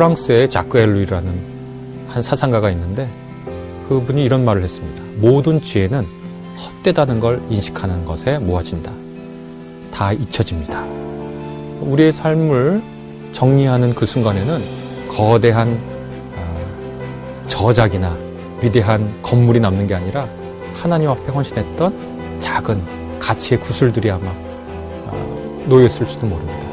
프랑스의 자크 엘루이라는 한 사상가가 있는데 그분이 이런 말을 했습니다. 모든 지혜는 헛되다는 걸 인식하는 것에 모아진다. 다 잊혀집니다. 우리의 삶을 정리하는 그 순간에는 거대한 어, 저작이나 위대한 건물이 남는 게 아니라 하나님 앞에 헌신했던 작은 가치의 구슬들이 아마 어, 놓였을지도 모릅니다.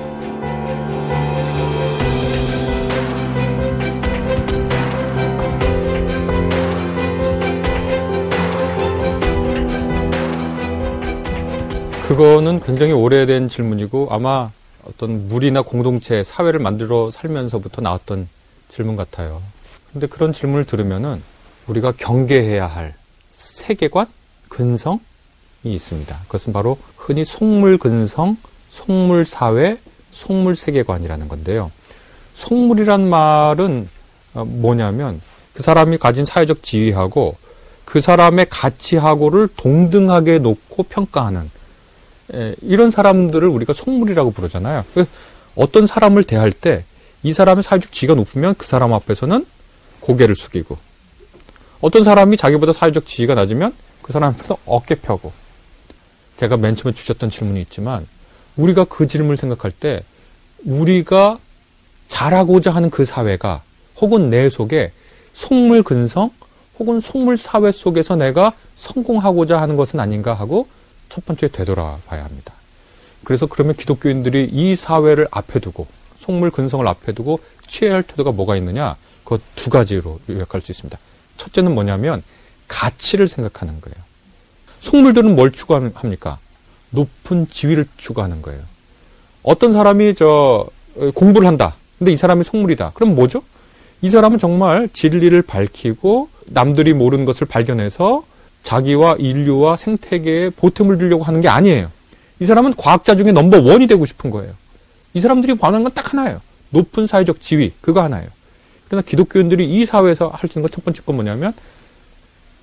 그거는 굉장히 오래된 질문이고 아마 어떤 무리나 공동체, 사회를 만들어 살면서부터 나왔던 질문 같아요. 근데 그런 질문을 들으면은 우리가 경계해야 할 세계관, 근성이 있습니다. 그것은 바로 흔히 속물 근성, 속물 사회, 속물 세계관이라는 건데요. 속물이란 말은 어, 뭐냐면 그 사람이 가진 사회적 지위하고 그 사람의 가치하고를 동등하게 놓고 평가하는 예, 이런 사람들을 우리가 속물이라고 부르잖아요. 그 어떤 사람을 대할 때 이 사람의 사회적 지위가 높으면 그 사람 앞에서는 고개를 숙이고 어떤 사람이 자기보다 사회적 지위가 낮으면 그 사람 앞에서 어깨 펴고 제가 맨 처음에 주셨던 질문이 있지만 우리가 그 질문을 생각할 때 우리가 잘하고자 하는 그 사회가 혹은 내 속에 속물 근성 혹은 속물 사회 속에서 내가 성공하고자 하는 것은 아닌가 하고 첫 번째 되돌아봐야 합니다. 그래서 그러면 기독교인들이 이 사회를 앞에 두고 속물 근성을 앞에 두고 취해야 할 태도가 뭐가 있느냐? 그 두 가지로 요약할 수 있습니다. 첫째는 뭐냐면 가치를 생각하는 거예요. 속물들은 뭘 추구합니까? 높은 지위를 추구하는 거예요. 어떤 사람이 저 공부를 한다. 근데 이 사람이 속물이다. 그럼 뭐죠? 이 사람은 정말 진리를 밝히고 남들이 모르는 것을 발견해서 자기와 인류와 생태계에 보탬을 주려고 하는 게 아니에요. 이 사람은 과학자 중에 넘버 원이 되고 싶은 거예요. 이 사람들이 원하는 건 딱 하나예요. 높은 사회적 지위, 그거 하나예요. 그러나 기독교인들이 이 사회에서 할 수 있는 것첫 번째 건 뭐냐면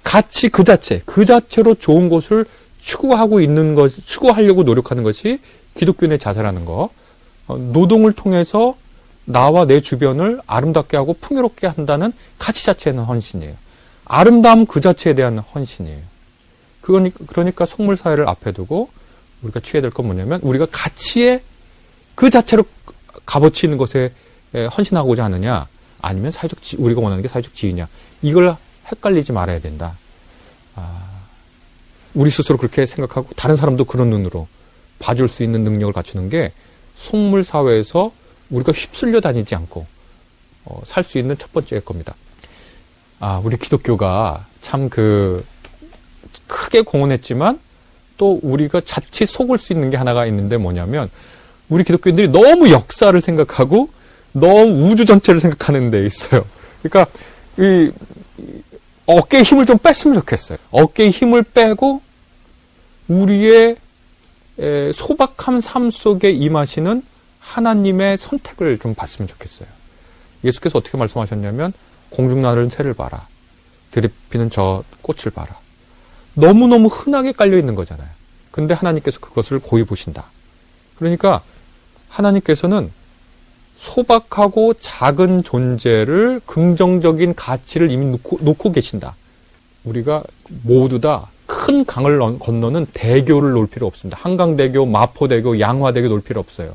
가치 그 자체, 그 자체로 좋은 것을 추구하고 있는 것, 추구하려고 노력하는 것이 기독교인의 자세라는 거. 어, 노동을 통해서 나와 내 주변을 아름답게 하고 풍요롭게 한다는 가치 자체는 헌신이에요. 아름다움 그 자체에 대한 헌신이에요. 그러니까, 그러니까 속물 사회를 앞에 두고 우리가 취해야 될 건 뭐냐면 우리가 가치에 그 자체로 값어치 있는 것에 헌신하고자 하느냐 아니면 사회적 지, 우리가 원하는 게 사회적 지위냐 이걸 헷갈리지 말아야 된다. 아, 우리 스스로 그렇게 생각하고 다른 사람도 그런 눈으로 봐줄 수 있는 능력을 갖추는 게 속물 사회에서 우리가 휩쓸려 다니지 않고 어, 살 수 있는 첫 번째 겁니다. 아, 우리 기독교가 참 그 크게 공헌했지만 또 우리가 자칫 속을 수 있는 게 하나가 있는데 뭐냐면 우리 기독교인들이 너무 역사를 생각하고 너무 우주 전체를 생각하는 데 있어요. 그러니까 이 어깨에 힘을 좀 뺐으면 좋겠어요. 어깨에 힘을 빼고 우리의 소박한 삶 속에 임하시는 하나님의 선택을 좀 봤으면 좋겠어요. 예수께서 어떻게 말씀하셨냐면 공중나는 새를 봐라. 드리피는 저 꽃을 봐라. 너무너무 흔하게 깔려 있는 거잖아요. 근데 하나님께서 그것을 고이 보신다. 그러니까 하나님께서는 소박하고 작은 존재를 긍정적인 가치를 이미 놓고, 놓고 계신다. 우리가 모두 다 큰 강을 건너는 대교를 놓을 필요 없습니다. 한강대교, 마포대교, 양화대교 놓을 필요 없어요.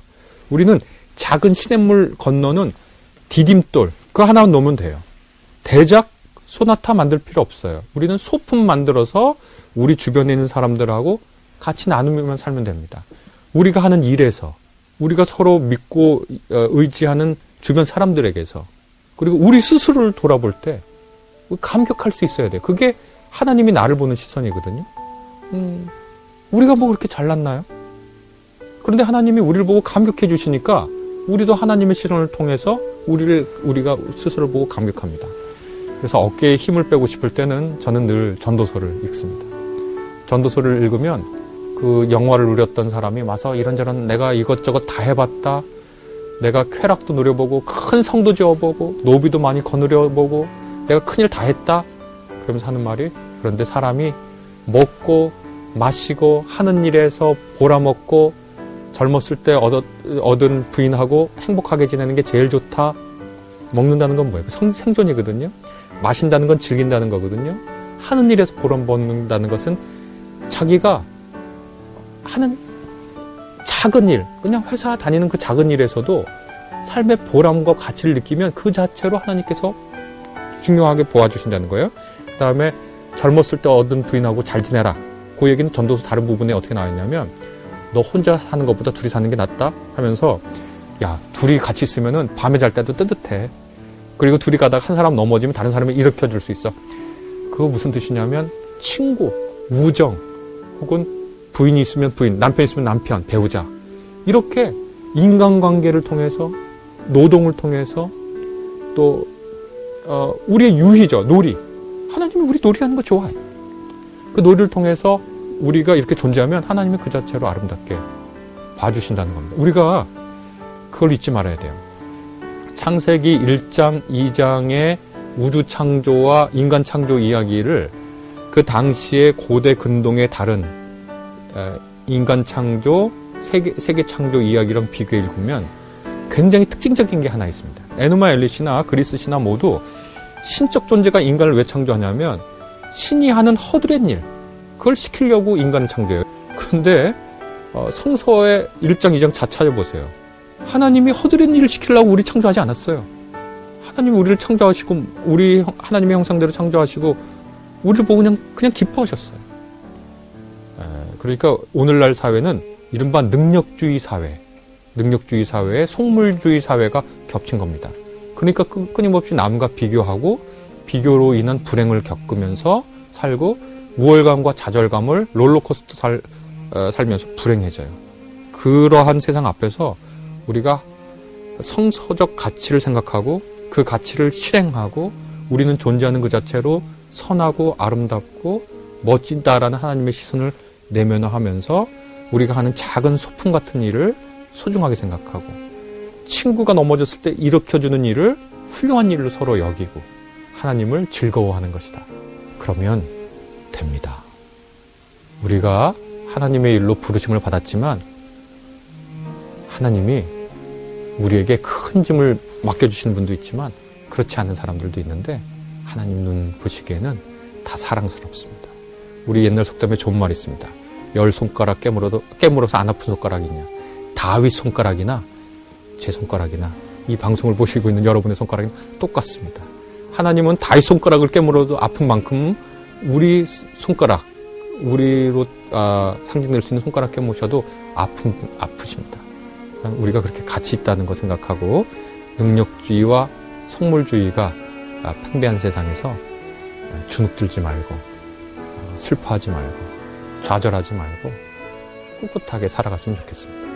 우리는 작은 시냇물 건너는 디딤돌, 그거 하나 놓으면 돼요. 대작 소나타 만들 필요 없어요. 우리는 소품 만들어서 우리 주변에 있는 사람들하고 같이 나누면 살면 됩니다. 우리가 하는 일에서 우리가 서로 믿고 어, 의지하는 주변 사람들에게서 그리고 우리 스스로를 돌아볼 때 감격할 수 있어야 돼. 그게 하나님이 나를 보는 시선이거든요. 음, 우리가 뭐 그렇게 잘났나요? 그런데 하나님이 우리를 보고 감격해 주시니까 우리도 하나님의 시선을 통해서 우리를 우리가 스스로 보고 감격합니다. 그래서 어깨에 힘을 빼고 싶을 때는 저는 늘 전도서를 읽습니다. 전도서를 읽으면 그 영화를 누렸던 사람이 와서 이런저런 내가 이것저것 다 해봤다. 내가 쾌락도 누려보고 큰 성도 지어보고 노비도 많이 거느려보고 내가 큰일 다 했다. 그러면서 하는 말이 그런데 사람이 먹고 마시고 하는 일에서 보라먹고 젊었을 때 얻은 부인하고 행복하게 지내는 게 제일 좋다. 먹는다는 건 뭐예요? 성, 생존이거든요. 마신다는 건 즐긴다는 거거든요. 하는 일에서 보람 받는다는 것은 자기가 하는 작은 일, 그냥 회사 다니는 그 작은 일에서도 삶의 보람과 가치를 느끼면 그 자체로 하나님께서 중요하게 보아주신다는 거예요. 그 다음에 젊었을 때 얻은 부인하고 잘 지내라. 그 얘기는 전도서 다른 부분에 어떻게 나와 있냐면 너 혼자 사는 것보다 둘이 사는 게 낫다 하면서 야 둘이 같이 있으면은 밤에 잘 때도 뜨뜻해. 그리고 둘이 가다가 한 사람 넘어지면 다른 사람을 일으켜 줄 수 있어. 그거 무슨 뜻이냐면 친구, 우정, 혹은 부인이 있으면 부인, 남편 이 있으면 남편, 배우자. 이렇게 인간관계를 통해서 노동을 통해서 또 어, 우리의 유희죠 놀이. 하나님이 우리 놀이하는 거 좋아해. 그 놀이를 통해서 우리가 이렇게 존재하면 하나님이 그 자체로 아름답게 봐주신다는 겁니다. 우리가 그걸 잊지 말아야 돼요. 창세기 1장, 2장의 우주 창조와 인간 창조 이야기를 그 당시의 고대 근동의 다른 인간 창조, 세계, 세계 창조 이야기랑 비교해 읽으면 굉장히 특징적인 게 하나 있습니다. 에누마 엘리시나 그리스 신화 모두 신적 존재가 인간을 왜 창조하냐면 신이 하는 허드렛 일, 그걸 시키려고 인간을 창조해요. 그런데 어, 성서의 1장, 2장 자 찾아보세요. 하나님이 허드렛 일을 시키려고 우리 창조하지 않았어요. 하나님이 우리를 창조하시고 우리 하나님의 형상대로 창조하시고 우리를 보고 그냥 그냥 기뻐하셨어요. 에, 그러니까 오늘날 사회는 이른바 능력주의 사회, 능력주의 사회에 속물주의 사회가 겹친 겁니다. 그러니까 끊임없이 남과 비교하고 비교로 인한 불행을 겪으면서 살고 우월감과 좌절감을 롤러코스터 살, 어, 살면서 불행해져요. 그러한 세상 앞에서 우리가 성서적 가치를 생각하고 그 가치를 실행하고 우리는 존재하는 그 자체로 선하고 아름답고 멋진다라는 하나님의 시선을 내면화하면서 우리가 하는 작은 소품 같은 일을 소중하게 생각하고 친구가 넘어졌을 때 일으켜주는 일을 훌륭한 일로 서로 여기고 하나님을 즐거워하는 것이다. 그러면 됩니다. 우리가 하나님의 일로 부르심을 받았지만 하나님이 우리에게 큰 짐을 맡겨주시는 분도 있지만 그렇지 않은 사람들도 있는데 하나님 눈 보시기에는 다 사랑스럽습니다. 우리 옛날 속담에 좋은 말이 있습니다. 열 손가락 깨물어도 깨물어서 안 아픈 손가락이 있냐? 다윗 손가락이나 제 손가락이나 이 방송을 보시고 있는 여러분의 손가락이 똑같습니다. 하나님은 다윗 손가락을 깨물어도 아픈 만큼 우리 손가락, 우리로 아, 상징될 수 있는 손가락 깨무셔도 아픈 아프십니다. 우리가 그렇게 가치 있다는 거 생각하고 능력주의와 속물주의가 아, 팽배한 세상에서 주눅들지 말고 어, 슬퍼하지 말고 좌절하지 말고 꿋꿋하게 살아갔으면 좋겠습니다.